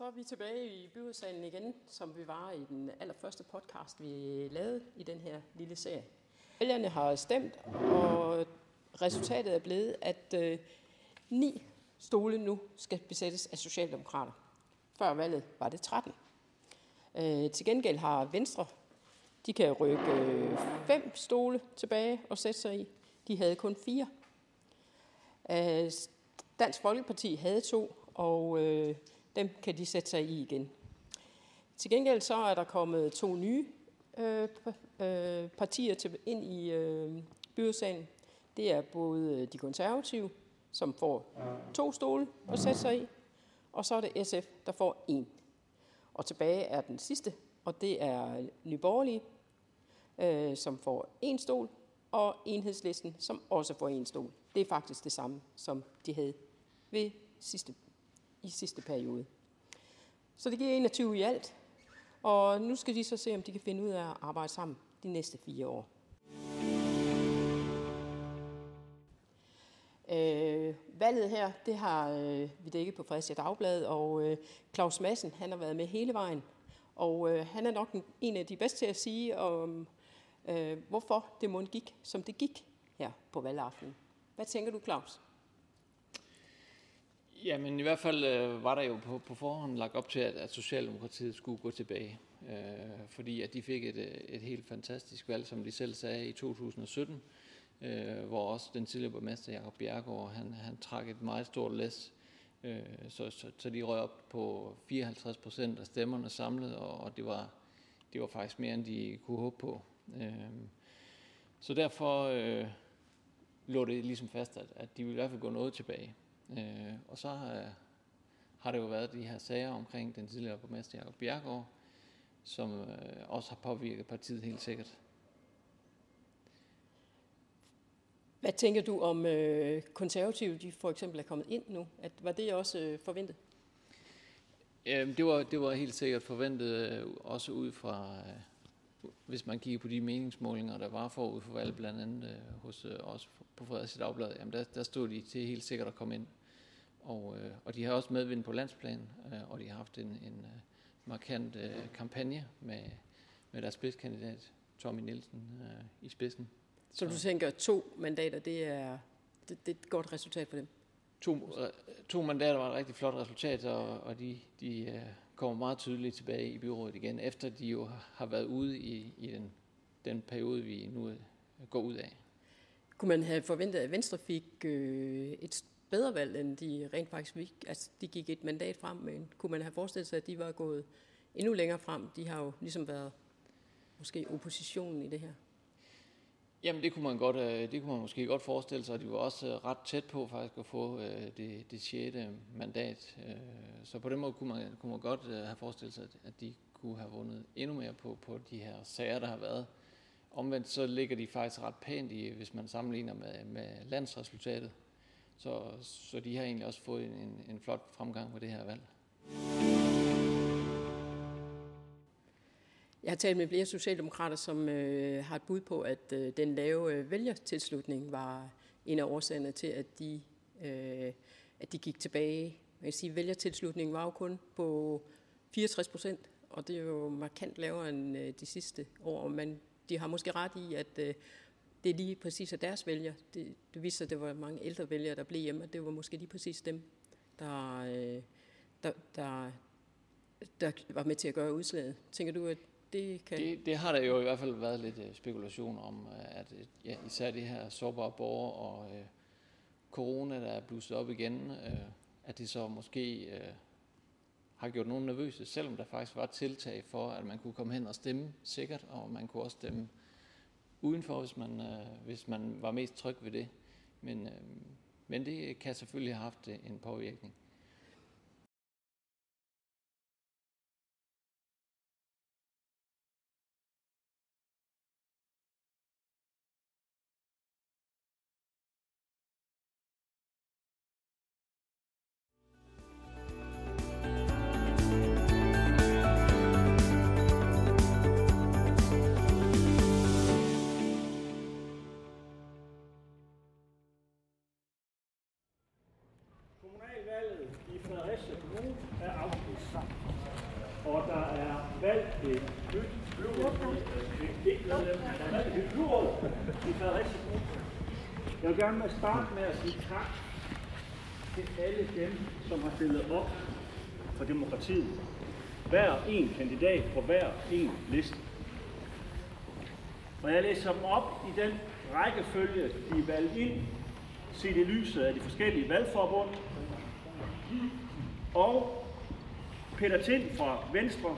Så er vi tilbage i byrådssalen igen, som vi var i den allerførste podcast, vi lavede i den her lille serie. Vælgerne har stemt, og resultatet er blevet, at øh, ni stole nu skal besættes af Socialdemokrater. Før valget var det 13. Øh, til gengæld har Venstre, de kan rykke øh, fem stole tilbage og sætte sig i. De havde kun fire. Øh, Dansk Folkeparti havde to, og øh, dem kan de sætte sig i igen. Til gengæld så er der kommet to nye øh, øh, partier til, ind i øh, byrådssalen. Det er både øh, de konservative, som får to stole at sætte sig i, og så er det SF, der får en. Og tilbage er den sidste, og det er Nyborgerlige, øh, som får en stol, og enhedslisten, som også får en stol. Det er faktisk det samme, som de havde ved sidste, i sidste periode. Så det giver 21 i alt, og nu skal de så se, om de kan finde ud af at arbejde sammen de næste fire år. Øh, valget her, det har øh, vi dækket på Fredericia Dagblad, og øh, Claus Madsen, han har været med hele vejen. Og øh, han er nok en, af de bedste til at sige, om øh, hvorfor det må gik, som det gik her på valgaftenen. Hvad tænker du, Claus? Jamen i hvert fald øh, var der jo på, på forhånd lagt op til, at, at Socialdemokratiet skulle gå tilbage. Øh, fordi at de fik et, øh, et helt fantastisk valg, som de selv sagde, i 2017. Øh, hvor også den tidligere borgmester Jacob Bjergård, han, han trak et meget stort læs. Øh, så, så, så de røg op på 54 procent af stemmerne samlet, og, og det, var, det var faktisk mere, end de kunne håbe på. Øh, så derfor øh, lå det ligesom fast, at, at de ville i hvert fald gå noget tilbage. Øh, og så øh, har det jo været de her sager omkring den tidligere borgmester Jacob Bjergård, som øh, også har påvirket partiet helt sikkert. Hvad tænker du om øh, konservative, de for eksempel er kommet ind nu? At, var det også øh, forventet? Jamen, det var, det var helt sikkert forventet, øh, også ud fra, øh, hvis man kigger på de meningsmålinger, der var forud for valget, blandt andet øh, hos øh, os på Fredericia Dagblad, jamen der, der stod de til helt sikkert at komme ind. Og, øh, og de har også medvind på landsplan, øh, og de har haft en, en øh, markant øh, kampagne med, med deres spidskandidat, Tommy Nielsen, øh, i spidsen. Så, du tænker, to mandater, det er, det, det er et godt resultat for dem? To, øh, to mandater var et rigtig flot resultat, og, og de, de øh, kommer meget tydeligt tilbage i byrådet igen, efter de jo har været ude i, i den, den periode, vi nu øh, går ud af. Kunne man have forventet, at Venstre fik øh, et bedre valg, end de rent faktisk fik. Altså, de gik et mandat frem, men kunne man have forestillet sig, at de var gået endnu længere frem? De har jo ligesom været måske oppositionen i det her. Jamen det kunne man godt, øh, det kunne man måske godt forestille sig, og de var også øh, ret tæt på faktisk at få øh, det, det 6. mandat. Så på den måde kunne man, kunne man godt have forestillet sig, at de kunne have vundet endnu mere på, på de her sager, der har været. Omvendt så ligger de faktisk ret pænt i, hvis man sammenligner med, med landsresultatet. Så, så de har egentlig også fået en, en flot fremgang med det her valg. Jeg har talt med flere socialdemokrater, som øh, har et bud på, at øh, den lave øh, vælgertilslutning var en af årsagerne til, at de, øh, at de gik tilbage. Man kan sige, at vælgertilslutningen var jo kun på 64 procent, og det er jo markant lavere end øh, de sidste år. Men de har måske ret i, at øh, det er lige præcis af deres vælger. Det, det viser, at det var mange ældre vælgere, der blev hjemme, og det var måske lige præcis dem, der, øh, der, der, der var med til at gøre udslaget. Tænker du, at det kan... Det, det har der jo i hvert fald været lidt øh, spekulation om, øh, at øh, ja, især det her sårbare borgere og øh, corona, der er blusset op igen, øh, at det så måske øh, har gjort nogen nervøse, selvom der faktisk var tiltag for, at man kunne komme hen og stemme sikkert, og man kunne også stemme udenfor, hvis man, øh, hvis man var mest tryg ved det. Men, øh, men det kan selvfølgelig have haft øh, en påvirkning. Jeg vil gerne starte med at sige tak til alle dem, som har stillet op for demokratiet. Hver en kandidat på hver en liste. Og jeg læser dem op i den rækkefølge, de er valgt ind, set i lyset af de forskellige valgforbund. Og Peter Tind fra Venstre,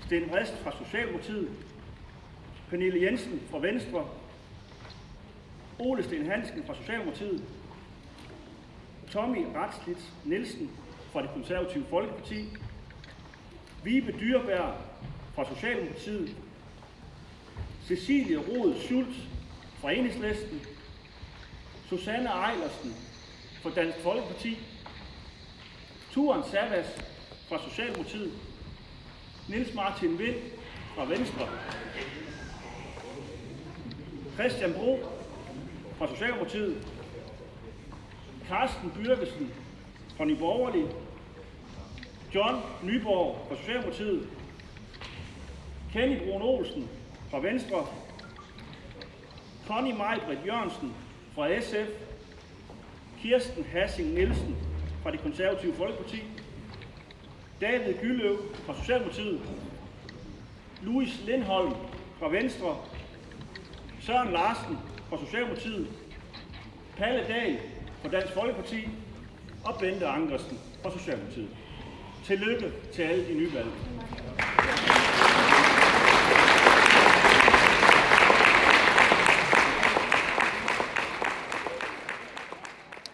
Sten Rist fra Socialdemokratiet, Pernille Jensen fra Venstre, Ole Sten Hansen fra Socialdemokratiet, Tommy Ratslitz Nielsen fra det konservative Folkeparti, Vibe Dyrberg fra Socialdemokratiet, Cecilie Rod Schultz fra Enhedslisten, Susanne Ejlersen fra Dansk Folkeparti, Turen Savas fra Socialdemokratiet, Niels Martin Vind fra Venstre, Christian Bro fra Socialdemokratiet, Carsten Byrkesen fra Nye Borgerlige, John Nyborg fra Socialdemokratiet, Kenny Brun Olsen fra Venstre, Connie Majbrit Jørgensen fra SF, Kirsten Hassing Nielsen fra det konservative Folkeparti, David Gylløv fra Socialdemokratiet, Louis Lindholm fra Venstre, Søren Larsen fra Socialdemokratiet, Palle Dahl fra Dansk Folkeparti og Bente Ankersen fra Socialdemokratiet. Tillykke til alle de nye valg.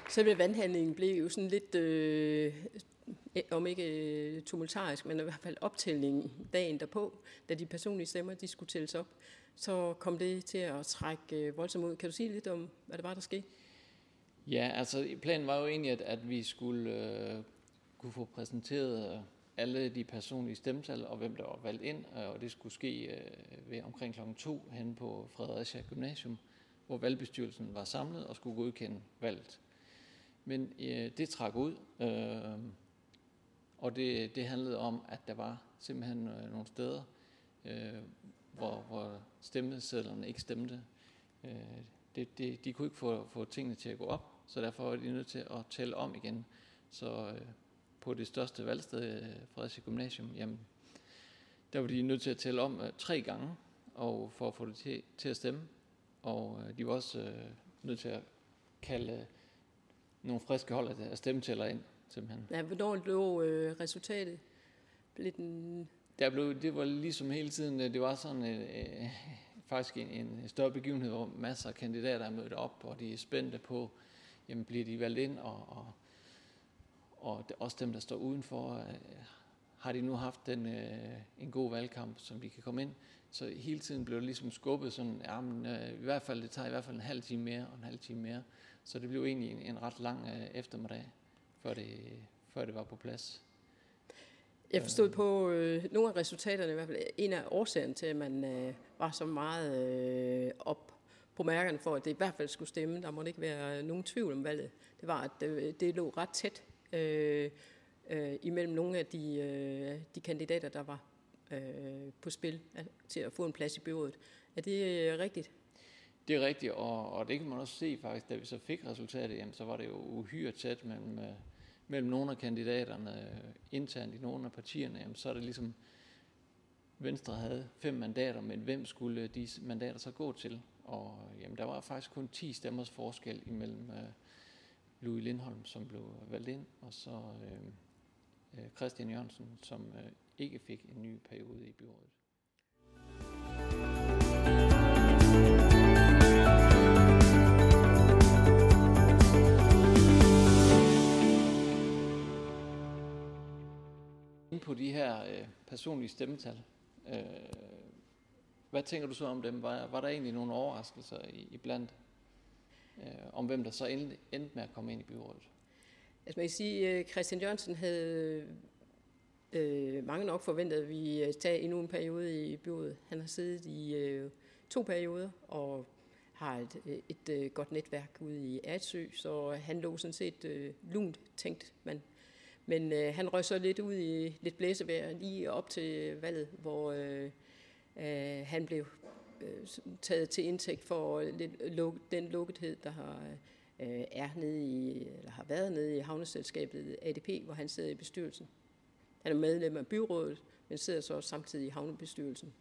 Selve vandhandlingen blev jo sådan lidt, øh, Eh, om ikke øh, tumultarisk, men i hvert fald optællingen dagen derpå, da de personlige stemmer de skulle tælles op, så kom det til at trække øh, voldsomt ud. Kan du sige lidt om, hvad det var, der skete? Ja, altså planen var jo egentlig, at, at vi skulle øh, kunne få præsenteret øh, alle de personlige stemmetal og hvem der var valgt ind, og det skulle ske øh, ved omkring klokken 2 hen på Fredericia Gymnasium, hvor valgbestyrelsen var samlet og skulle godkende valget. Men øh, det trak ud, øh, og det, det handlede om, at der var simpelthen øh, nogle steder, øh, hvor, hvor stemmesedlerne ikke stemte. Øh, det, det, de kunne ikke få, få tingene til at gå op, så derfor var de nødt til at tælle om igen. Så øh, på det største valgsted, øh, Fredericia Gymnasium, jamen, der var de nødt til at tælle om øh, tre gange, og for at få det til, til at stemme. Og øh, de var også øh, nødt til at kalde øh, nogle friske hold af stemmetæller ind, simpelthen. Ja, hvornår lå øh, resultatet? Blev den... Der blev, det var ligesom hele tiden, øh, det var sådan øh, faktisk en, en større begivenhed, hvor masser af kandidater er mødt op, og de er spændte på, jamen bliver de valgt ind, og, og, og også dem, der står udenfor, øh, har de nu haft den, øh, en god valgkamp, som de kan komme ind. Så hele tiden blev det ligesom skubbet sådan, ja, men, øh, i hvert fald, det tager i hvert fald en halv time mere, og en halv time mere. Så det blev egentlig en, en ret lang øh, eftermiddag, før det, før det var på plads. Jeg forstod på øh, nogle af resultaterne, i hvert fald en af årsagerne til, at man øh, var så meget øh, op på mærkerne for, at det i hvert fald skulle stemme. Der må ikke være nogen tvivl om valget. Det var, at det, det lå ret tæt øh, øh, imellem nogle af de, øh, de kandidater, der var øh, på spil til at få en plads i byrådet. Er det øh, rigtigt? Det er rigtigt, og, og det kan man også se faktisk, da vi så fik resultatet, jamen, så var det jo uhyre tæt mellem, øh, mellem nogle af kandidaterne øh, internt i nogle af partierne. Jamen, så er det ligesom, Venstre havde fem mandater, men hvem skulle de mandater så gå til? Og jamen, der var faktisk kun 10 stemmers forskel imellem øh, Louis Lindholm, som blev valgt ind, og så øh, øh Christian Jørgensen, som øh, ikke fik en ny periode i byrådet. På de her øh, personlige stemmetal. Øh, hvad tænker du så om dem? Var, var der egentlig nogle overraskelser i, i blandt øh, om hvem der så endte, endte med at komme ind i byrådet? Altså man kan sige, at Christian Jørgensen havde øh, mange nok forventet, at vi øh, tager endnu en periode i byrådet. Han har siddet i øh, to perioder og har et, et, et godt netværk ude i Atsø, så han lå sådan set øh, lunt tænkt man. Men øh, han røg så lidt ud i lidt blæsevejr lige op til valget, hvor øh, øh, han blev øh, taget til indtægt for lidt luk, den lukkethed, der har, øh, er nede i, eller har været nede i havneselskabet ADP, hvor han sidder i bestyrelsen. Han er medlem af byrådet, men sidder så også samtidig i havnebestyrelsen.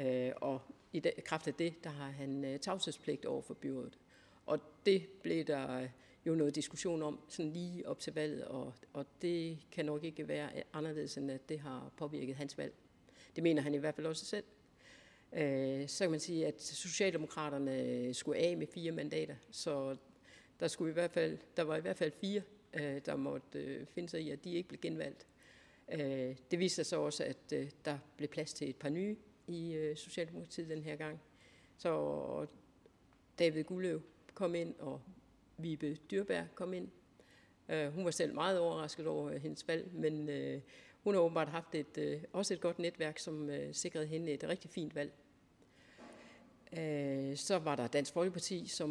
Øh, og i kraft af det, der har han øh, tavshedspligt over for byrådet. Og det blev der jo noget diskussion om, sådan lige op til valget, og, og det kan nok ikke være anderledes, end at det har påvirket hans valg. Det mener han i hvert fald også selv. Øh, så kan man sige, at Socialdemokraterne skulle af med fire mandater, så der, skulle i hvert fald, der var i hvert fald fire, øh, der måtte øh, finde sig i, at de ikke blev genvalgt. Øh, det viste sig så også, at øh, der blev plads til et par nye i øh, Socialdemokratiet den her gang. Så David Gulløv kom ind, og Vibe Dyrberg kom ind. Øh, hun var selv meget overrasket over øh, hendes valg, men øh, hun har åbenbart haft et, også et godt netværk, som sikrede hende et rigtig fint valg. Så var der Dansk Folkeparti, som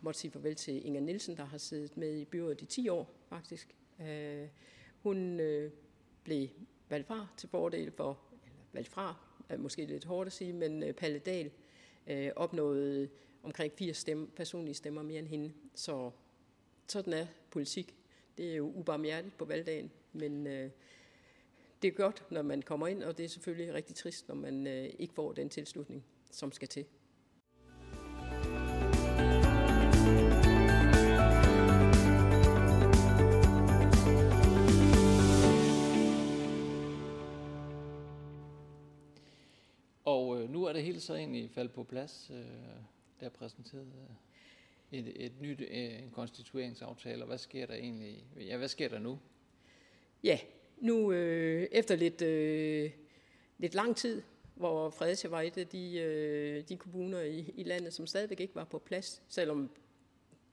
måtte sige farvel til Inger Nielsen, der har siddet med i byrådet i 10 år faktisk. Hun blev valgt fra til fordel for, eller valgt fra, er måske lidt hårdt at sige, men Palle Dahl opnåede omkring 80 stemme, personlige stemmer mere end hende. Så sådan er politik. Det er jo ubarmhjertigt på valgdagen, men øh, det er godt, når man kommer ind, og det er selvfølgelig rigtig trist, når man øh, ikke får den tilslutning, som skal til. Og øh, nu er det hele så egentlig faldet på plads. Øh, der præsenterede præsenteret øh, et, et nyt øh, en konstitueringsaftale, og hvad sker der egentlig? Ja, hvad sker der nu? Ja, nu øh, efter lidt, øh, lidt lang tid, hvor Fredericia var et af de, øh, de kommuner i, i landet, som stadigvæk ikke var på plads, selvom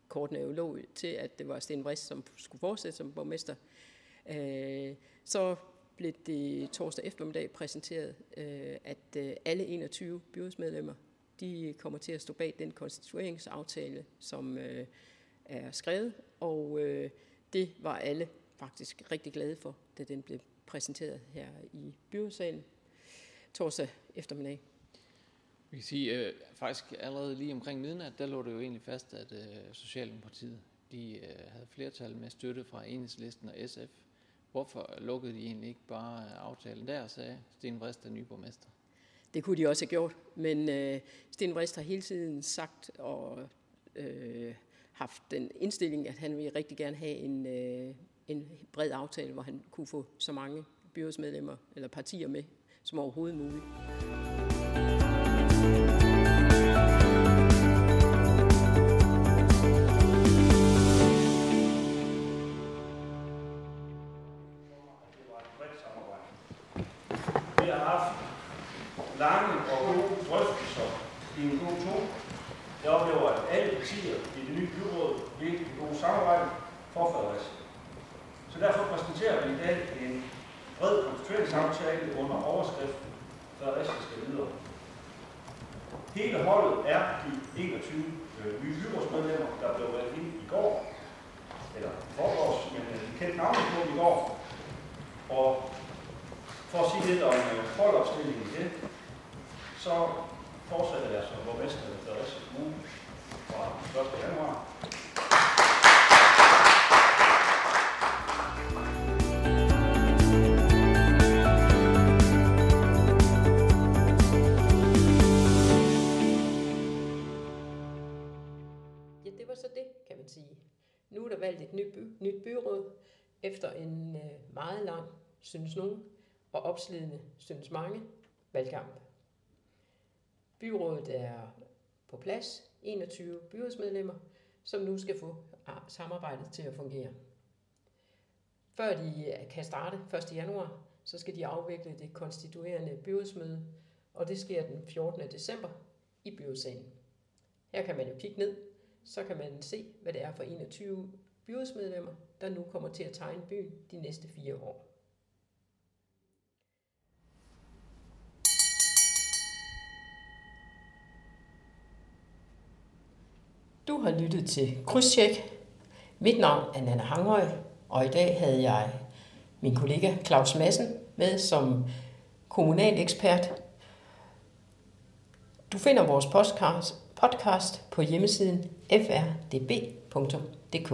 kortene jo lå til, at det var Sten Vrist, som skulle fortsætte som borgmester. Øh, så blev det torsdag eftermiddag præsenteret, øh, at øh, alle 21 byrådsmedlemmer de kommer til at stå bag den konstitueringsaftale, som øh, er skrevet, og øh, det var alle faktisk rigtig glade for, da den blev præsenteret her i byrådsalen torsdag eftermiddag. Vi kan sige, øh, faktisk allerede lige omkring midnat, der lå det jo egentlig fast, at øh, Socialdemokratiet de øh, havde flertal med støtte fra Enhedslisten og SF. Hvorfor lukkede de egentlig ikke bare aftalen der, sagde Sten Vrist, der nye borgmester? Det kunne de også have gjort, men øh, Sten Vrist har hele tiden sagt og øh, haft den indstilling, at han ville rigtig gerne have en, øh, en bred aftale, hvor han kunne få så mange byrådsmedlemmer eller partier med som overhovedet muligt. Øh, på i går. Og for at sige lidt om øh, holdopstillingen i det, så fortsætter jeg som borgmester i Fredericia Kommune fra 1. januar. Ja, det var så det, kan man sige. Nu er der valgt et nyt, by, nyt byråd efter en øh, meget lang, synes nogen, og opslidende, synes mange, valgkamp. Byrådet er på plads, 21 byrådsmedlemmer, som nu skal få ah, samarbejdet til at fungere. Før de øh, kan starte 1. januar, så skal de afvikle det konstituerende byrådsmøde, og det sker den 14. december i byrådssalen. Her kan man jo kigge ned, så kan man se, hvad det er for 21 byrådsmedlemmer, der nu kommer til at tegne byen de næste fire år. Du har lyttet til Krydstjek. Mit navn er Nana Hangøj, og i dag havde jeg min kollega Claus Madsen med som kommunal ekspert. Du Du finder vores podcast, podcast på hjemmesiden frdb.dk.